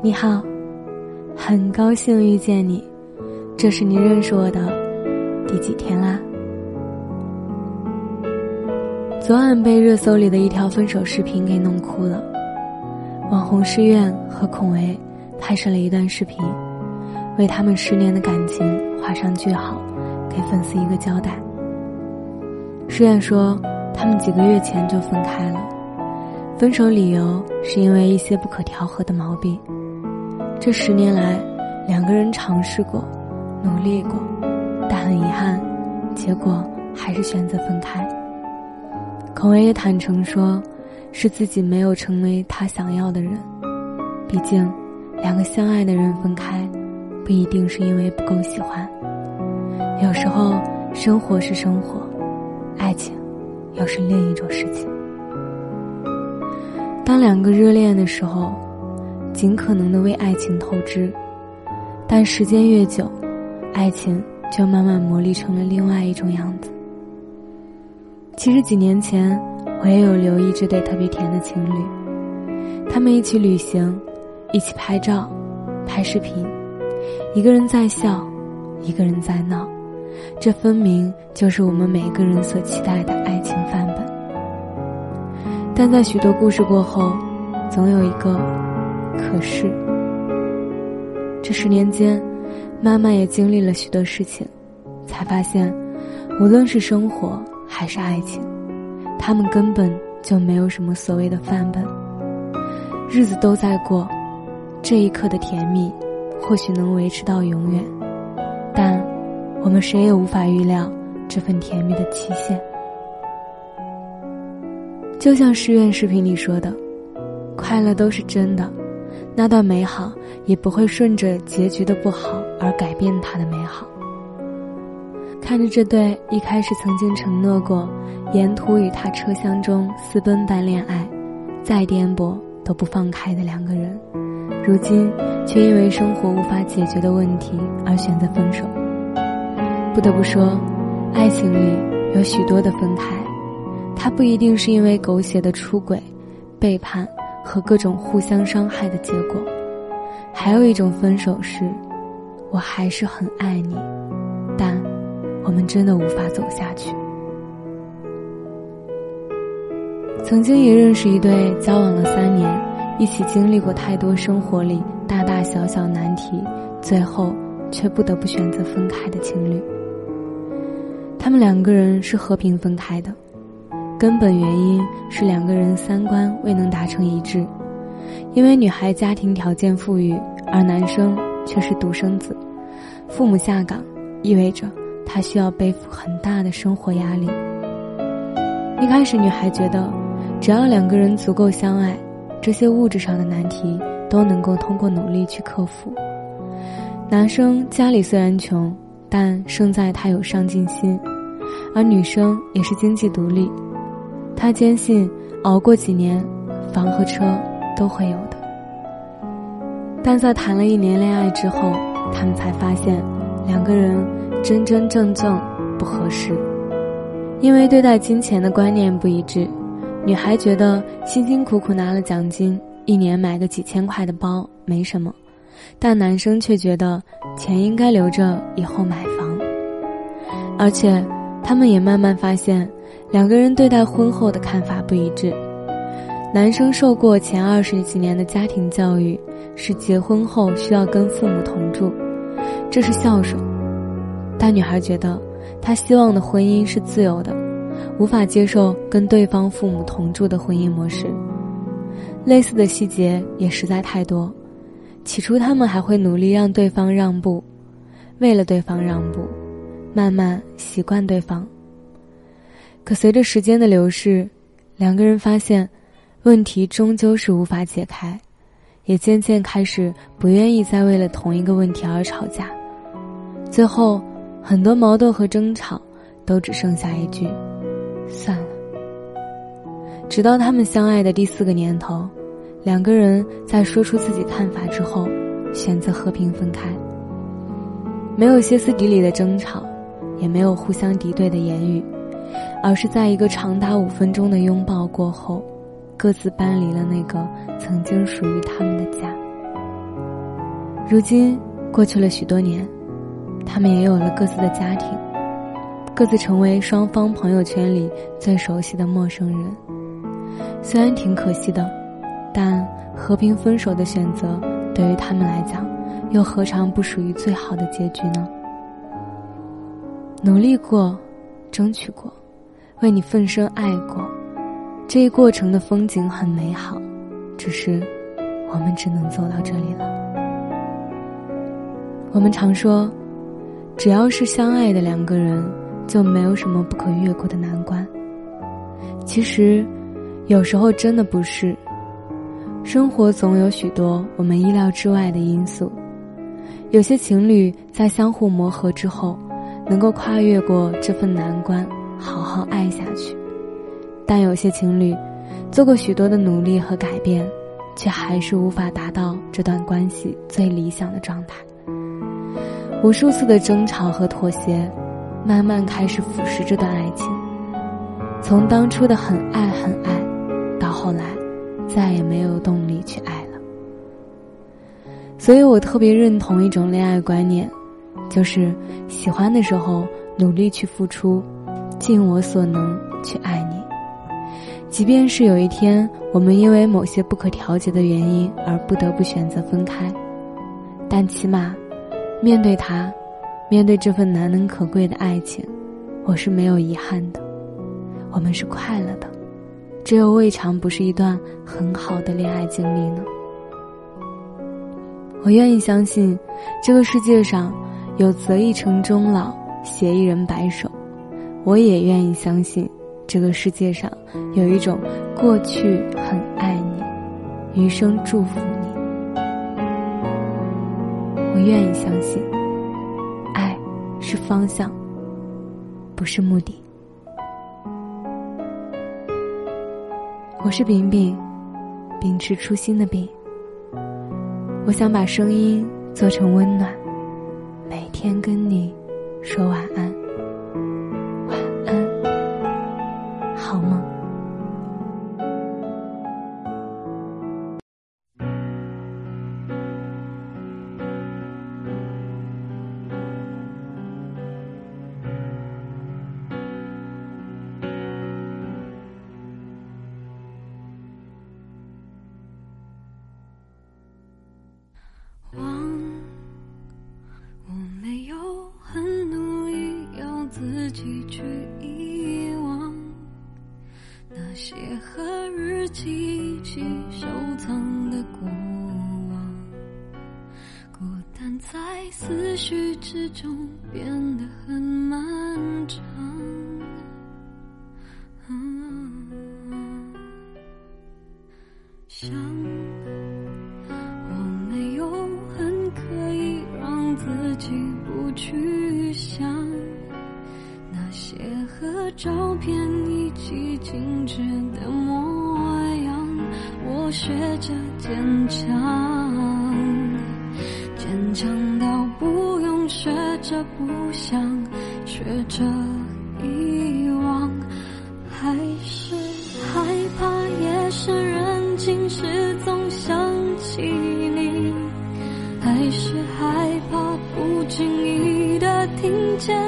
你好，很高兴遇见你，这是你认识我的第几天啦？昨晚被热搜里的一条分手视频给弄哭了。网红诗苑和孔维拍摄了一段视频，为他们十年的感情画上句号，给粉丝一个交代。诗苑说，他们几个月前就分开了，分手理由是因为一些不可调和的毛病。这十年来，两个人尝试过，努力过，但很遗憾，结果还是选择分开。孔维也坦诚说，是自己没有成为他想要的人。毕竟，两个相爱的人分开，不一定是因为不够喜欢。有时候，生活是生活，爱情又是另一种事情。当两个热恋的时候。尽可能的为爱情透支，但时间越久，爱情就慢慢磨砺成了另外一种样子。其实几年前，我也有留意这对特别甜的情侣，他们一起旅行，一起拍照、拍视频，一个人在笑，一个人在闹，这分明就是我们每个人所期待的爱情范本。但在许多故事过后，总有一个。可是，这十年间，妈妈也经历了许多事情，才发现，无论是生活还是爱情，他们根本就没有什么所谓的范本。日子都在过，这一刻的甜蜜，或许能维持到永远，但我们谁也无法预料这份甜蜜的期限。就像诗苑视频里说的，快乐都是真的。那段美好也不会顺着结局的不好而改变它的美好。看着这对一开始曾经承诺过沿途与他车厢中私奔般恋爱，再颠簸都不放开的两个人，如今却因为生活无法解决的问题而选择分手。不得不说，爱情里有许多的分开，它不一定是因为狗血的出轨、背叛。和各种互相伤害的结果，还有一种分手是，我还是很爱你，但我们真的无法走下去。曾经也认识一对交往了三年，一起经历过太多生活里大大小小难题，最后却不得不选择分开的情侣。他们两个人是和平分开的。根本原因是两个人三观未能达成一致，因为女孩家庭条件富裕，而男生却是独生子，父母下岗，意味着他需要背负很大的生活压力。一开始，女孩觉得，只要两个人足够相爱，这些物质上的难题都能够通过努力去克服。男生家里虽然穷，但胜在他有上进心，而女生也是经济独立。他坚信，熬过几年，房和车都会有的。但在谈了一年恋爱之后，他们才发现，两个人真真正正不合适。因为对待金钱的观念不一致，女孩觉得辛辛苦苦拿了奖金，一年买个几千块的包没什么，但男生却觉得钱应该留着以后买房。而且，他们也慢慢发现。两个人对待婚后的看法不一致，男生受过前二十几年的家庭教育，是结婚后需要跟父母同住，这是孝顺；但女孩觉得，她希望的婚姻是自由的，无法接受跟对方父母同住的婚姻模式。类似的细节也实在太多，起初他们还会努力让对方让步，为了对方让步，慢慢习惯对方。可随着时间的流逝，两个人发现，问题终究是无法解开，也渐渐开始不愿意再为了同一个问题而吵架。最后，很多矛盾和争吵都只剩下一句“算了”。直到他们相爱的第四个年头，两个人在说出自己看法之后，选择和平分开。没有歇斯底里的争吵，也没有互相敌对的言语。而是在一个长达五分钟的拥抱过后，各自搬离了那个曾经属于他们的家。如今过去了许多年，他们也有了各自的家庭，各自成为双方朋友圈里最熟悉的陌生人。虽然挺可惜的，但和平分手的选择对于他们来讲，又何尝不属于最好的结局呢？努力过，争取过，为你奋身爱过，这一过程的风景很美好，只是我们只能走到这里了。我们常说，只要是相爱的两个人，就没有什么不可越过的难关。其实，有时候真的不是。生活总有许多我们意料之外的因素。有些情侣在相互磨合之后，能够跨越过这份难关，好好爱下去；但有些情侣，做过许多的努力和改变，却还是无法达到这段关系最理想的状态。无数次的争吵和妥协，慢慢开始腐蚀这段爱情。从当初的很爱很爱，到后来，再也没有动力去爱了。所以我特别认同一种恋爱观念，就是喜欢的时候努力去付出，尽我所能去爱你。即便是有一天我们因为某些不可调节的原因而不得不选择分开，但起码。面对他，面对这份难能可贵的爱情，我是没有遗憾的。我们是快乐的，这又未尝不是一段很好的恋爱经历呢。我愿意相信，这个世界上有择一城终老，携一人白首。我也愿意相信，这个世界上有一种过去很爱你，余生祝福你。我愿意相信，爱是方向，不是目的。我是饼饼，秉持初心的饼。我想把声音做成温暖，每天跟你说晚安，写和日记起收藏的过往，孤单在思绪之中变得很漫长。想我没有很刻意让自己不去想那些和照片起静止的模样我学着坚强，坚强到不用学着不想，学着遗忘，还是害怕夜深人静时总想起你，还是害怕不经意的听见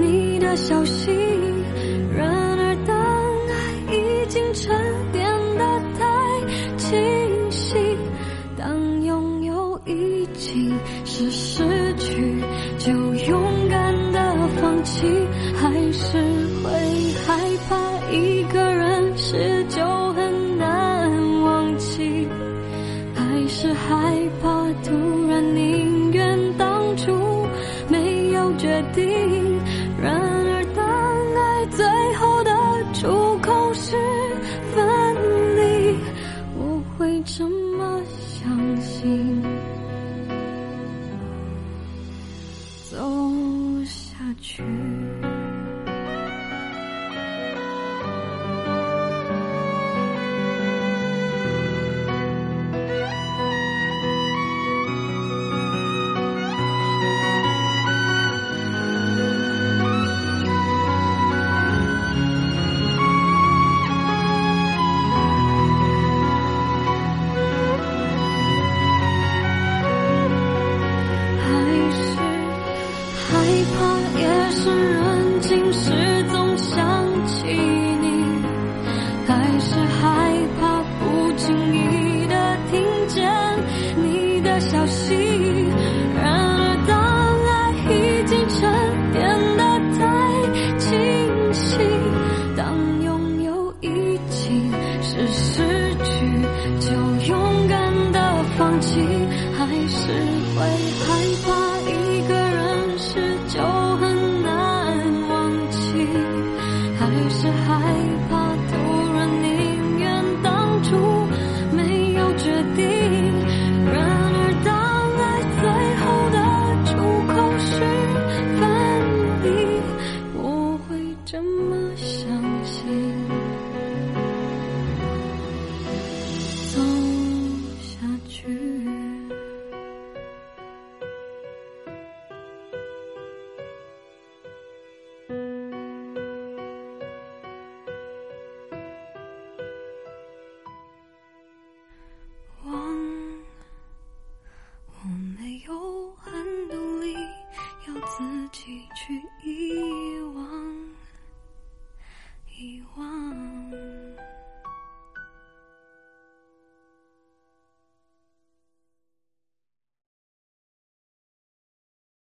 你的消息。想拥有已经是事放弃，还是会害自己去